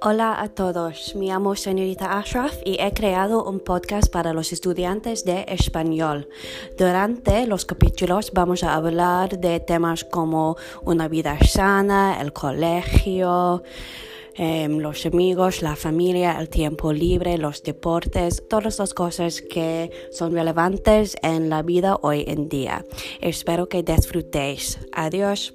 Hola a todos, me llamo señorita Ashraf y he creado un podcast para los estudiantes de español. Durante los capítulos vamos a hablar de temas como una vida sana, el colegio, em, los amigos, la familia, el tiempo libre, los deportes, todas las cosas que son relevantes en la vida hoy en día. Espero que disfrutéis. Adiós.